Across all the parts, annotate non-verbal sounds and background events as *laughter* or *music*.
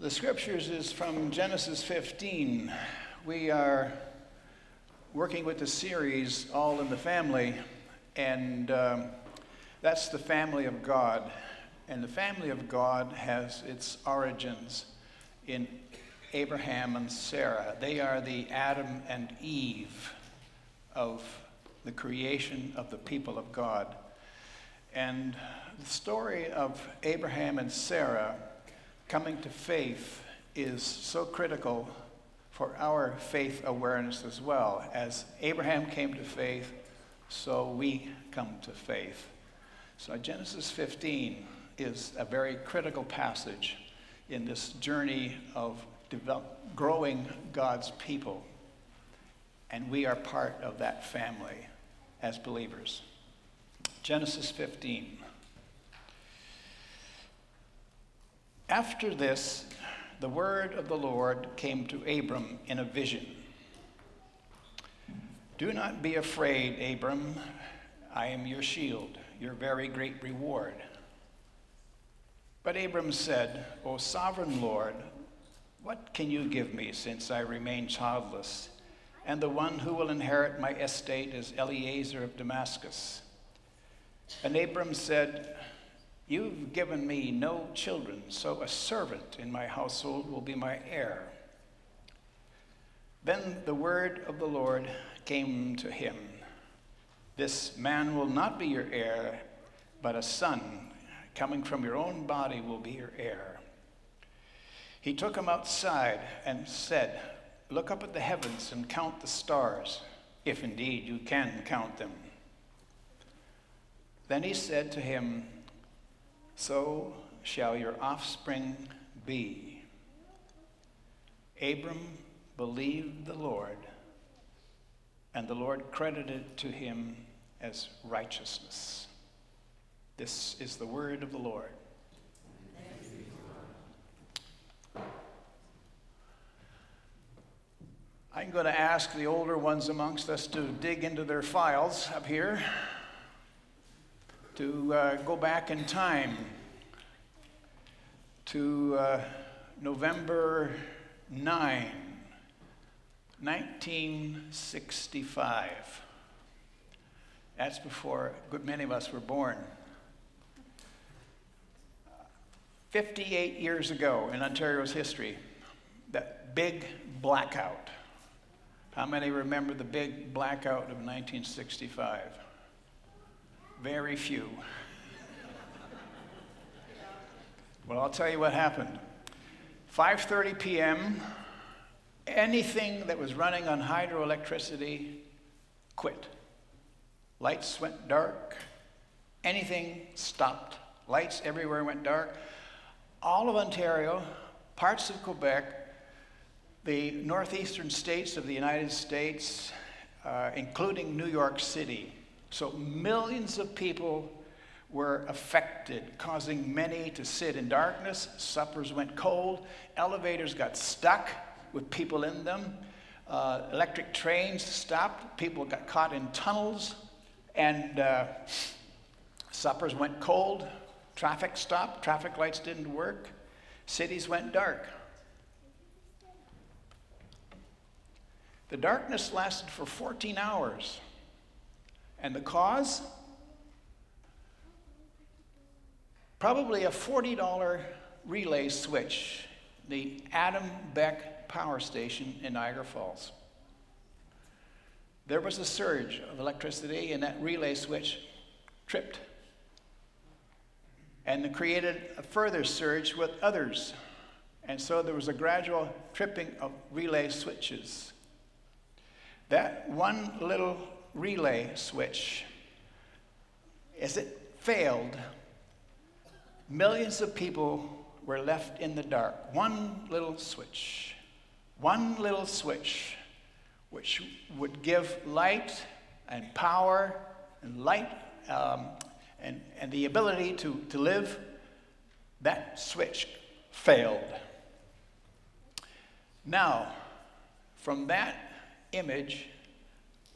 The scriptures is from Genesis 15. We are working with the series All in the Family, and um, that's the family of God. And the family of God has its origins in Abraham and Sarah. They are the Adam and Eve of the creation of the people of God. And the story of Abraham and Sarah coming to faith is so critical for our faith awareness as well. As Abraham came to faith, so we come to faith. So Genesis 15 is a very critical passage in this journey of develop, growing God's people. And we are part of that family as believers. Genesis 15. After this, the word of the Lord came to Abram in a vision. Do not be afraid, Abram. I am your shield, your very great reward. But Abram said, O sovereign Lord, what can you give me since I remain childless? And the one who will inherit my estate is Eliezer of Damascus. And Abram said, You've given me no children, so a servant in my household will be my heir. Then the word of the Lord came to him This man will not be your heir, but a son coming from your own body will be your heir. He took him outside and said, Look up at the heavens and count the stars, if indeed you can count them. Then he said to him, So shall your offspring be. Abram believed the Lord, and the Lord credited to him as righteousness. This is the word of the Lord. I'm going to ask the older ones amongst us to dig into their files up here, to uh, go back in time to uh, November 9, 1965. That's before a good many of us were born. 58 years ago in Ontario's history, that big blackout how many remember the big blackout of 1965? Very few. Well, I'll tell you what happened. 5:30 p.m. Anything that was running on hydroelectricity quit. Lights went dark. Anything stopped. Lights everywhere went dark. All of Ontario, parts of Quebec, the northeastern states of the United States, uh, including New York City. So millions of people were affected, causing many to sit in darkness. Suppers went cold. Elevators got stuck with people in them. Uh, electric trains stopped. People got caught in tunnels. And uh, suppers went cold. Traffic stopped. Traffic lights didn't work. Cities went dark. The darkness lasted for 14 hours. And the cause? Probably a $40 relay switch, the Adam Beck Power Station in Niagara Falls. There was a surge of electricity, and that relay switch tripped. And created a further surge with others. And so there was a gradual tripping of relay switches. That one little relay switch, as it failed, millions of people were left in the dark. One little switch, one little switch, which would give light and power and light um, and, and the ability to, to live, that switch failed. Now, from that image,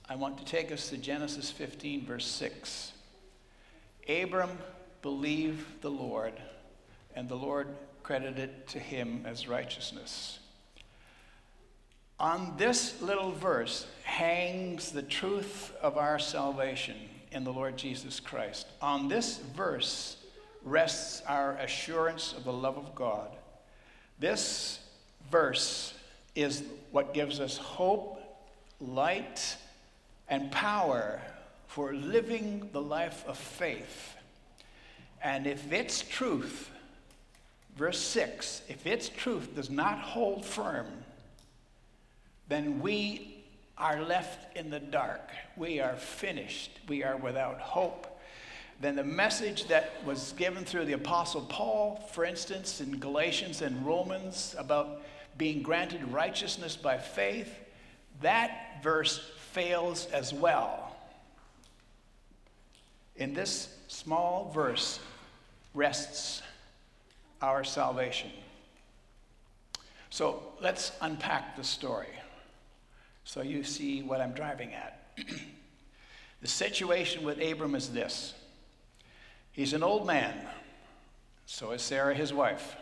I want to take us to Genesis 15, verse 6. Abram believed the Lord, and the Lord credited to him as righteousness. On this little verse hangs the truth of our salvation in the Lord Jesus Christ. On this verse rests our assurance of the love of God. This verse is what gives us hope, light, and power for living the life of faith. And if its truth, verse 6, if its truth does not hold firm, then we are left in the dark. We are finished. We are without hope. Then the message that was given through the Apostle Paul, for instance, in Galatians and Romans about being granted righteousness by faith, that verse fails as well. In this small verse rests our salvation. So let's unpack the story so you see what I'm driving at. *clears throat* the situation with Abram is this he's an old man, so is Sarah, his wife.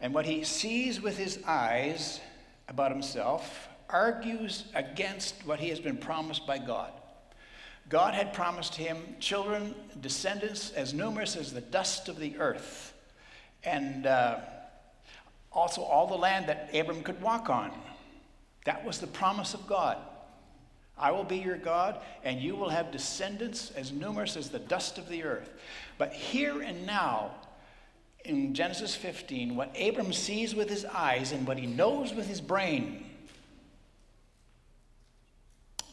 And what he sees with his eyes about himself argues against what he has been promised by God. God had promised him children, descendants as numerous as the dust of the earth, and uh, also all the land that Abram could walk on. That was the promise of God. I will be your God, and you will have descendants as numerous as the dust of the earth. But here and now, in Genesis 15, what Abram sees with his eyes and what he knows with his brain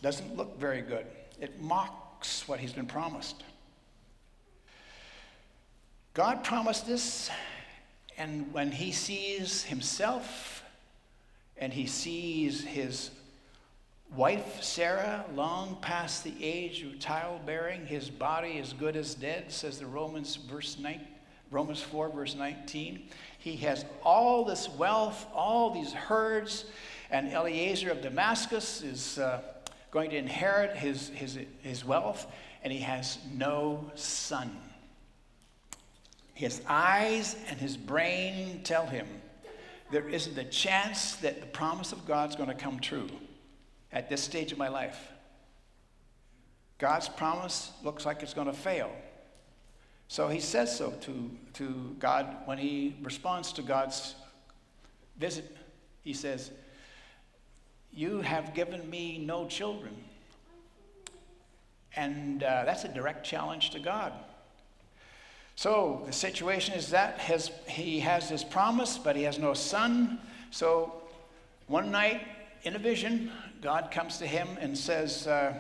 doesn't look very good. It mocks what he's been promised. God promised this, and when he sees himself and he sees his wife Sarah, long past the age of childbearing, his body as good as dead, says the Romans verse 9, Romans 4, verse 19. He has all this wealth, all these herds, and Eliezer of Damascus is uh, going to inherit his, his, his wealth, and he has no son. His eyes and his brain tell him there isn't a chance that the promise of God's going to come true at this stage of my life. God's promise looks like it's going to fail. So he says so to, to God when he responds to God's visit. He says, You have given me no children. And uh, that's a direct challenge to God. So the situation is that he has his promise, but he has no son. So one night in a vision, God comes to him and says, uh,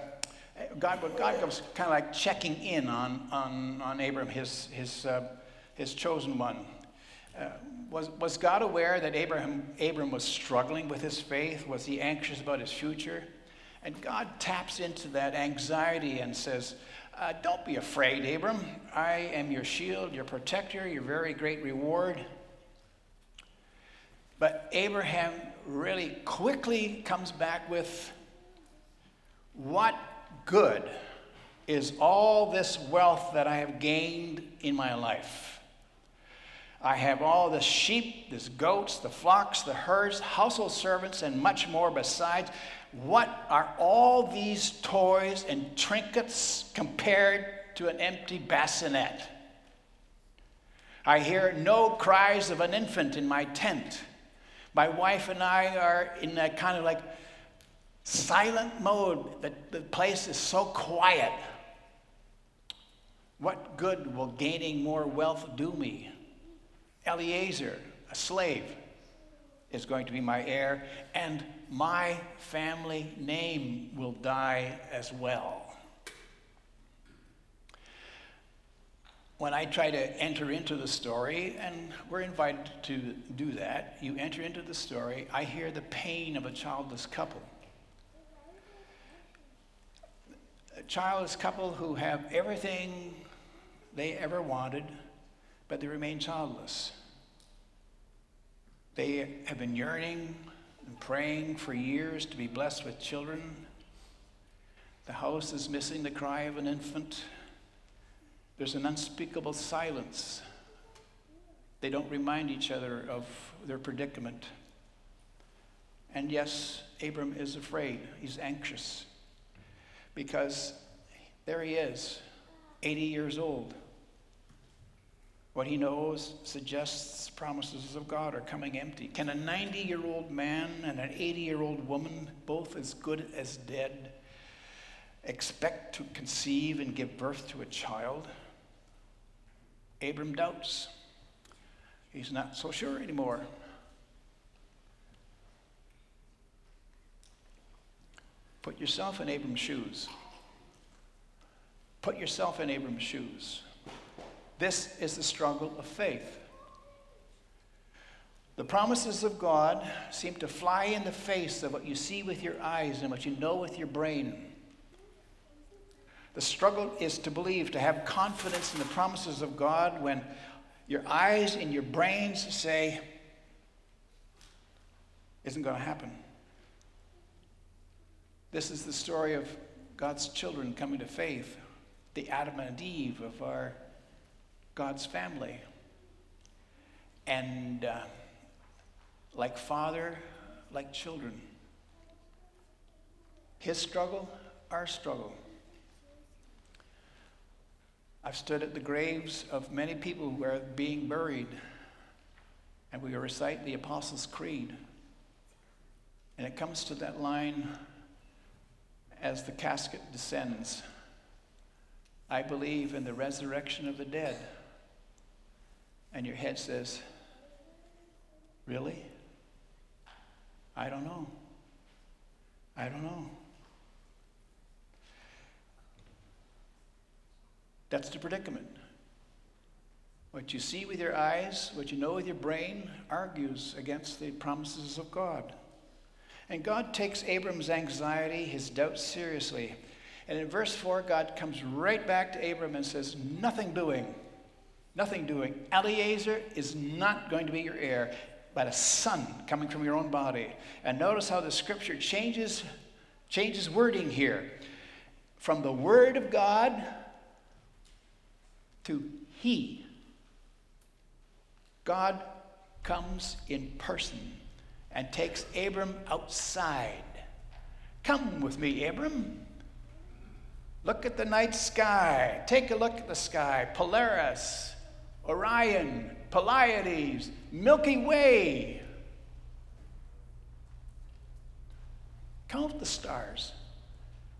God, God was kind of like checking in on, on, on Abram, his, his, uh, his chosen one. Was, was God aware that Abraham, Abram was struggling with his faith? Was he anxious about his future? And God taps into that anxiety and says, uh, don't be afraid, Abram. I am your shield, your protector, your very great reward. But Abraham really quickly comes back with what good is all this wealth that I have gained in my life? I have all the sheep, the goats, the flocks, the herds, household servants, and much more besides. What are all these toys and trinkets compared to an empty bassinet? I hear no cries of an infant in my tent. My wife and I are in a kind of like silent mode. The, the place is so quiet. What good will gaining more wealth do me? Eliezer, a slave, is going to be my heir, and my family name will die as well. When I try to enter into the story, and we're invited to do that, you enter into the story, I hear the pain of a childless couple. A childless couple who have everything they ever wanted, but they remain childless. They have been yearning and praying for years to be blessed with children. The house is missing the cry of an infant. There's an unspeakable silence They don't remind each other of their predicament. And yes, Abram is afraid. He's anxious because there he is, 80 years old. What he knows suggests promises of God are coming empty. Can a 90 year old man and an 80 year old woman, both as good as dead, expect to conceive and give birth to a child? Abram doubts. He's not so sure anymore. Put yourself in Abram's shoes. Put yourself in Abram's shoes. This is the struggle of faith. The promises of God seem to fly in the face of what you see with your eyes and what you know with your brain. The struggle is to believe, to have confidence in the promises of God when your eyes and your brains say, isn't going to happen. This is the story of God's children coming to faith, the Adam and Eve of our God's family. And uh, like father, like children. His struggle, our struggle. I've stood at the graves of many people who are being buried, and we recite the Apostles' Creed. And it comes to that line as the casket descends I believe in the resurrection of the dead. And your head says, Really? I don't know. I don't know. That's the predicament. What you see with your eyes, what you know with your brain, argues against the promises of God. And God takes Abram's anxiety, his doubts seriously. And in verse 4, God comes right back to Abram and says, Nothing doing. Nothing doing. Eliezer is not going to be your heir, but a son coming from your own body. And notice how the scripture changes, changes wording here. From the word of God to he. God comes in person and takes Abram outside. Come with me, Abram. Look at the night sky. Take a look at the sky. Polaris, Orion, Pleiades, Milky Way. Count the stars.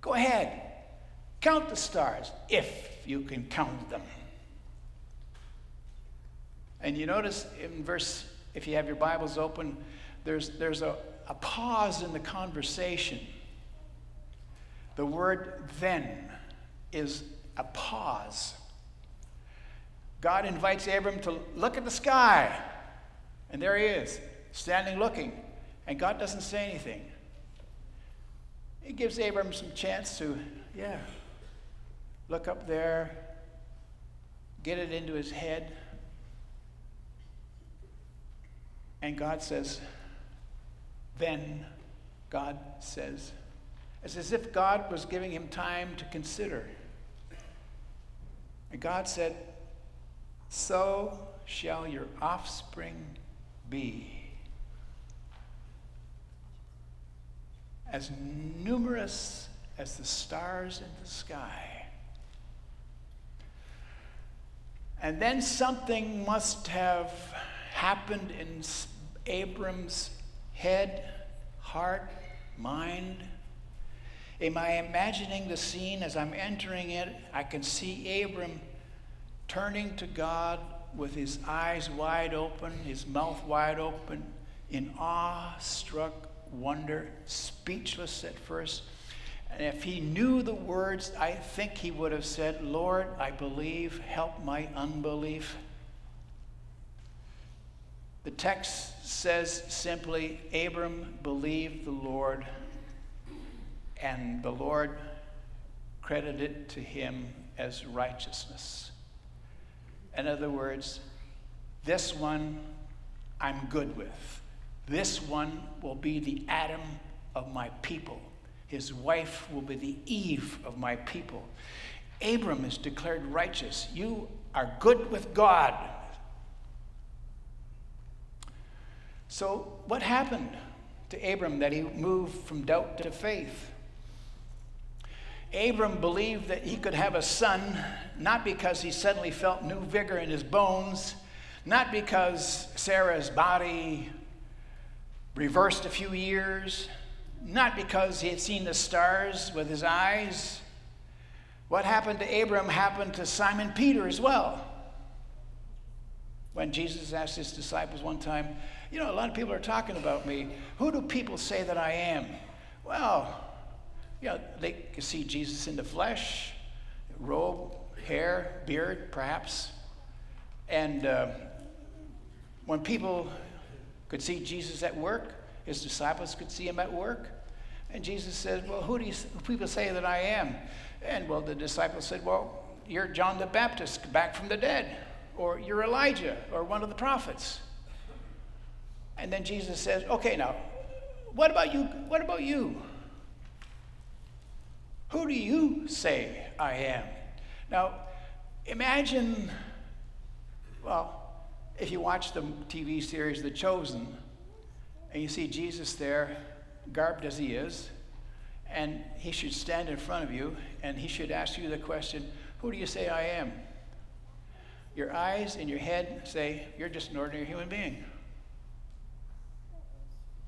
Go ahead. Count the stars if you can count them. And you notice in verse, if you have your Bibles open, there's, there's a, a pause in the conversation. The word then is a pause. God invites Abram to look at the sky. And there he is, standing looking. And God doesn't say anything. He gives Abram some chance to, yeah, look up there, get it into his head. And God says, then God says, it's as if God was giving him time to consider. And God said, So shall your offspring be. As numerous as the stars in the sky. And then something must have happened in Abram's head, heart, mind. Am I imagining the scene as I'm entering it? I can see Abram turning to God with his eyes wide open, his mouth wide open, in awe-struck wonder, speechless at first. And if he knew the words, I think he would have said, Lord, I believe, help my unbelief. The text says simply Abram believed the Lord, and the Lord credited to him as righteousness. In other words, this one I'm good with. This one will be the Adam of my people. His wife will be the Eve of my people. Abram is declared righteous. You are good with God. So, what happened to Abram that he moved from doubt to faith? Abram believed that he could have a son not because he suddenly felt new vigor in his bones, not because Sarah's body reversed a few years, not because he had seen the stars with his eyes. What happened to Abram happened to Simon Peter as well. When Jesus asked his disciples one time, You know, a lot of people are talking about me. Who do people say that I am? Well, you know, they could see Jesus in the flesh, robe, hair, beard, perhaps. And uh, when people could see Jesus at work, his disciples could see him at work. And Jesus said, Well, who do you, people say that I am? And well, the disciples said, Well, you're John the Baptist back from the dead, or you're Elijah, or one of the prophets. And then Jesus says, Okay, now, what about you? What about you? Who do you say I am? Now, imagine, well, if you watch the TV series The Chosen, and you see Jesus there, garbed as he is, and he should stand in front of you and he should ask you the question, Who do you say I am? Your eyes and your head say, You're just an ordinary human being.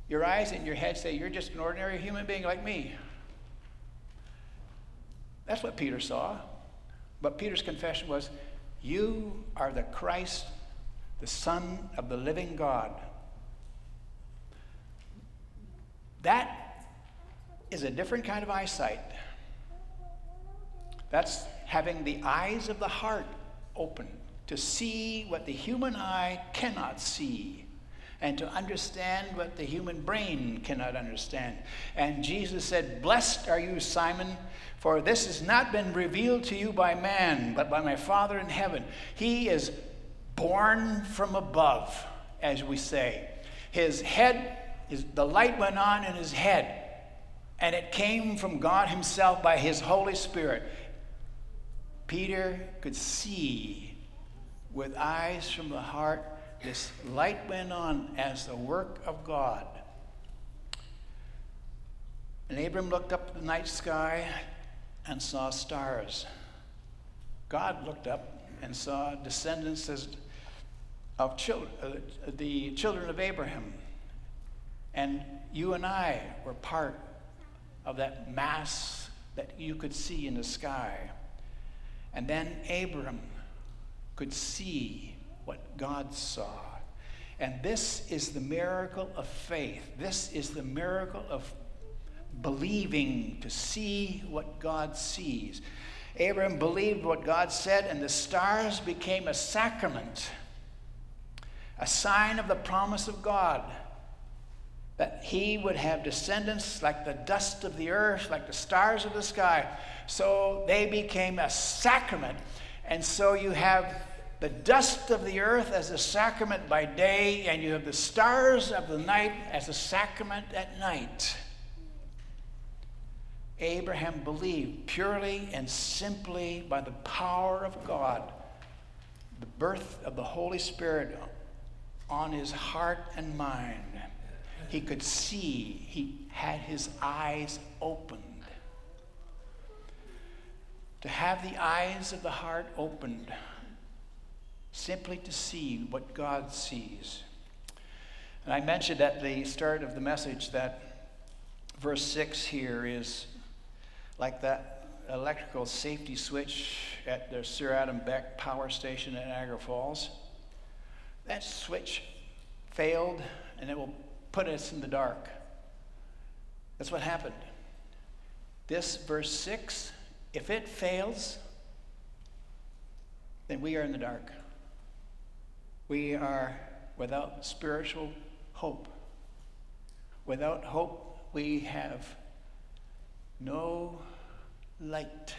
Your eyes and your head say, You're just an ordinary human being like me. That's what Peter saw. But Peter's confession was, You are the Christ, the Son of the living God. That is a different kind of eyesight. That's having the eyes of the heart open to see what the human eye cannot see and to understand what the human brain cannot understand. And Jesus said, Blessed are you, Simon, for this has not been revealed to you by man, but by my Father in heaven. He is born from above, as we say. His head, is, the light went on in his head, and it came from God Himself by His Holy Spirit. Peter could see with eyes from the heart this light went on as the work of God. And Abram looked up at the night sky and saw stars. God looked up and saw descendants of children, uh, the children of Abraham. And you and I were part of that mass that you could see in the sky. And then Abram could see what God saw. And this is the miracle of faith. This is the miracle of believing to see what God sees. Abraham believed what God said, and the stars became a sacrament, a sign of the promise of God that he would have descendants like the dust of the earth, like the stars of the sky. So they became a sacrament. And so you have the dust of the earth as a sacrament by day, and you have the stars of the night as a sacrament at night. Abraham believed purely and simply by the power of God, the birth of the Holy Spirit on his heart and mind. He could see, he had his eyes opened. To have the eyes of the heart opened simply to see what God sees. And I mentioned at the start of the message that verse 6 here is like that electrical safety switch at the Sir Adam Beck power station in Niagara Falls. That switch failed and it will put us in the dark. That's what happened. This verse 6, if it fails, then we are in the dark we are without spiritual hope. Without hope, we have no light.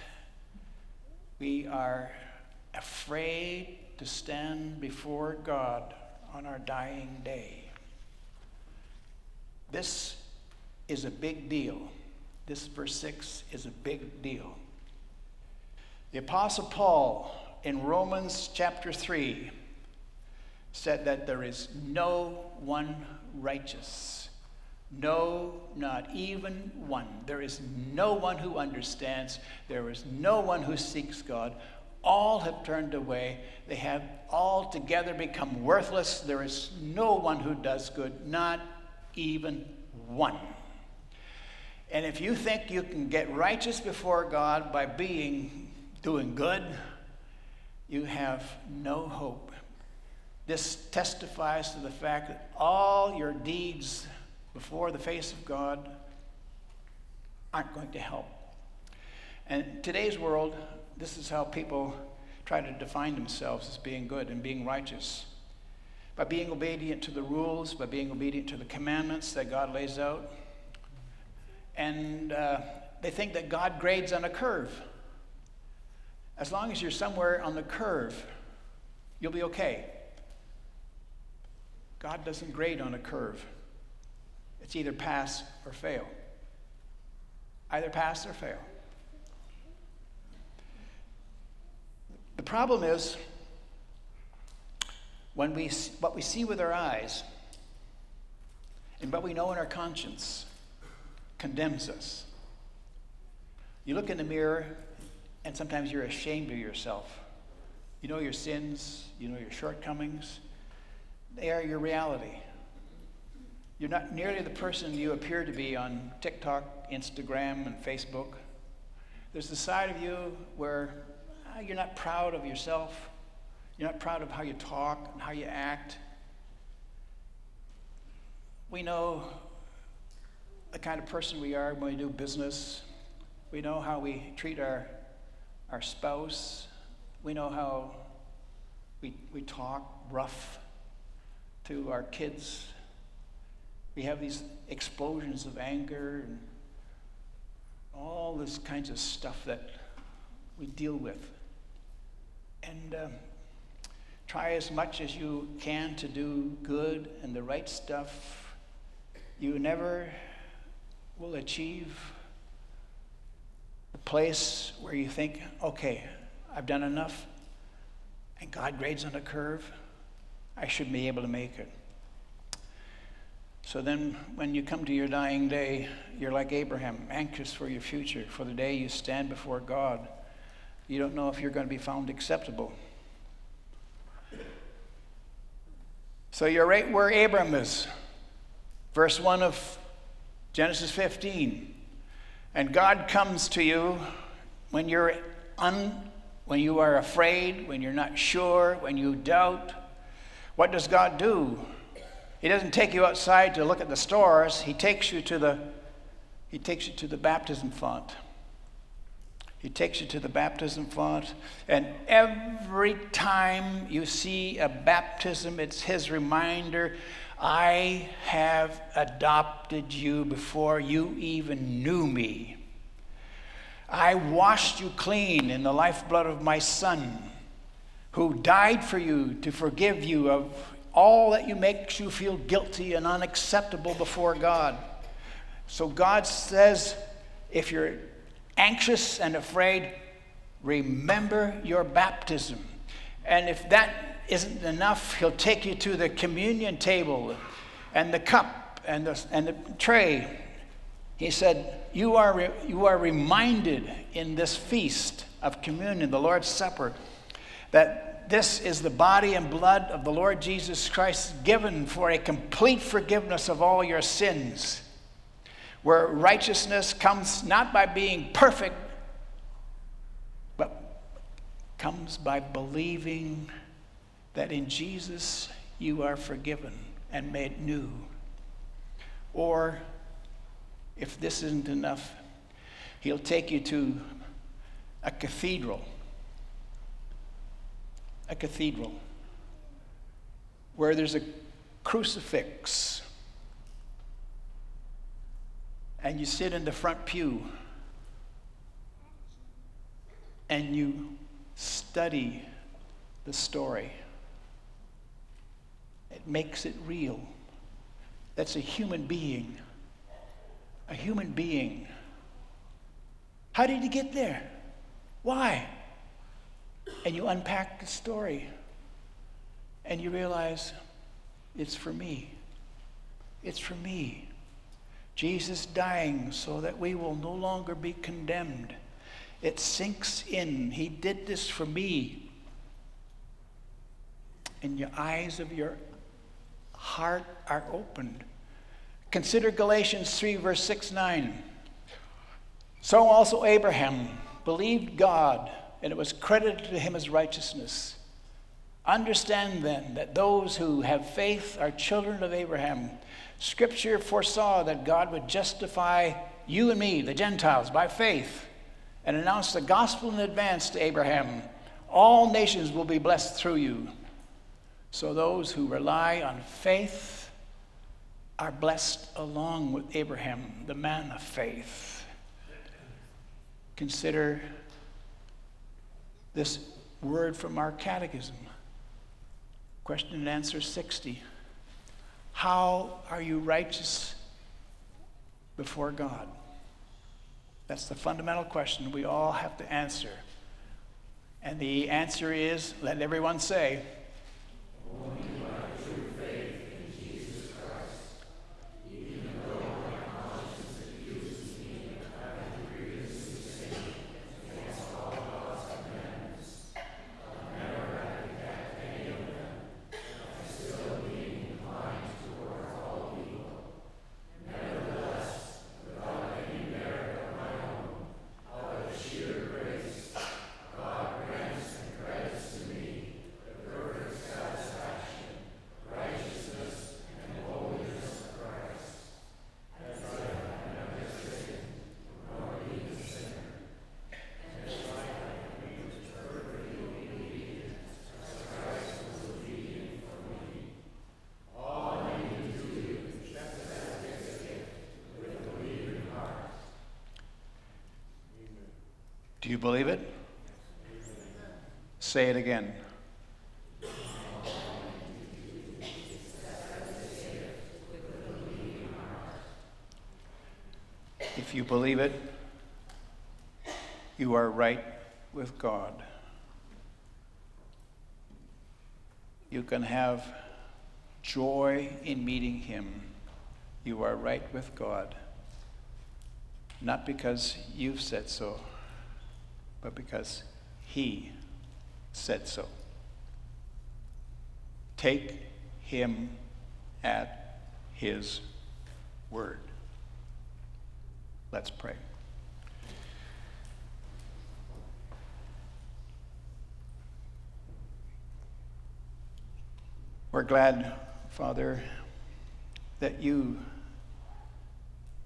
We are afraid to stand before God on our dying day. This is a big deal. This verse 6 is a big deal. The Apostle Paul in Romans chapter 3 said that there is no one righteous. No, not even one. There is no one who understands. There is no one who seeks God. All have turned away. They have all together become worthless. There is no one who does good, not even one. And if you think you can get righteous before God by being doing good, you have no hope. This testifies to the fact that all your deeds before the face of God aren't going to help. And today's world, this is how people try to define themselves as being good and being righteous. By being obedient to the rules, by being obedient to the commandments that God lays out. And uh, they think that God grades on a curve. As long as you're somewhere on the curve, you'll be okay. God doesn't grade on a curve. It's either pass or fail. Either pass or fail. The problem is when we, what we see with our eyes and what we know in our conscience condemns us. You look in the mirror and sometimes you're ashamed of yourself. You know your sins, you know your shortcomings. They are your reality. You're not nearly the person you appear to be on TikTok, Instagram, and Facebook. There's a side of you where uh, you're not proud of yourself. You're not proud of how you talk and how you act. We know the kind of person we are when we do business. We know how we treat our, our spouse. We know how we, we talk rough to our kids. We have these explosions of anger and all this kinds of stuff that we deal with. And um, try as much as you can to do good and the right stuff. You never will achieve the place where you think, okay, I've done enough, and God grades on a curve. I should be able to make it. So then, when you come to your dying day, you're like Abraham, anxious for your future, for the day you stand before God. You don't know if you're going to be found acceptable. So you're right where Abram is. Verse 1 of Genesis 15. And God comes to you when you're un, when you are afraid, when you're not sure, when you doubt. What does God do? He doesn't take you outside to look at the stars. He takes you to the he takes you to the baptism font. He takes you to the baptism font, and every time you see a baptism, it's his reminder I have adopted you before you even knew me. I washed you clean in the lifeblood of my Son, who died for you to forgive you of all that you makes you feel guilty and unacceptable before God. So God says, if you're anxious and afraid, remember your baptism. And if that isn't enough, he'll take you to the communion table and the cup and the, and the tray. He said, you are, re- you are reminded in this feast of communion, the Lord's Supper, that this is the body and blood of the Lord Jesus Christ given for a complete forgiveness of all your sins, where righteousness comes not by being perfect, but comes by believing that in Jesus you are forgiven and made new. Or, if this isn't enough, he'll take you to a cathedral a cathedral where there's a crucifix and you sit in the front pew and you study the story. It makes it real. That's a human being. A human being. How did he get there? Why? And you unpack the story. and you realize it's for me. It's for me. Jesus dying so that we will no longer be condemned. It sinks in. He did this for me. And your eyes of your heart are opened. Consider Galatians 3, verse 6 9. So also Abraham believed God, and it was credited to him as righteousness. Understand then that those who have faith are children of Abraham. Scripture foresaw that God would justify you and me, the Gentiles, by faith and announce the gospel in advance to Abraham. All nations will be blessed through you. So those who rely on faith are blessed along with Abraham, the man of faith. Consider this word from our catechism. Question and answer 60. How are you righteous before God? That's the fundamental question we all have to answer. And the answer is let everyone say, you believe it? Say it again. If you believe it, you are right with God. You can have joy in meeting Him. You are right with God. Not because you've said so but because He said so. Take Him at His word. Let's pray. We're glad, Father, that you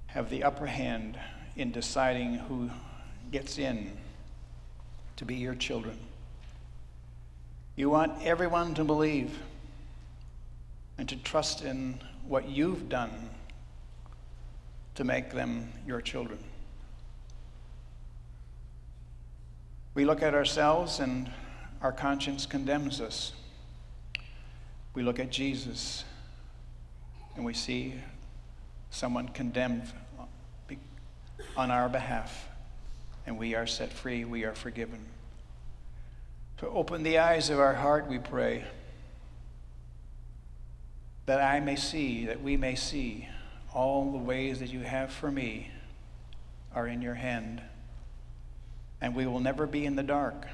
have the upper hand in deciding who gets in to be your children. You want everyone to believe and to trust in what you've done to make them your children. We look at ourselves and our conscience condemns us. We look at Jesus and we see someone condemned on our behalf and we are set free, we are forgiven. To open the eyes of our heart, we pray, that I may see, that we may see all the ways that you have for me are in your hand, and we will never be in the dark.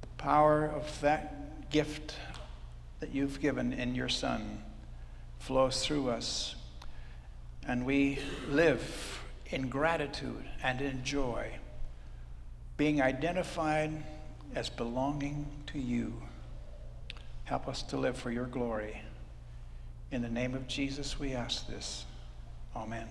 The power of that gift that you've given in your Son flows through us, and we live in gratitude and in joy, being identified as belonging to you. Help us to live for your glory. In the name of Jesus, we ask this. Amen.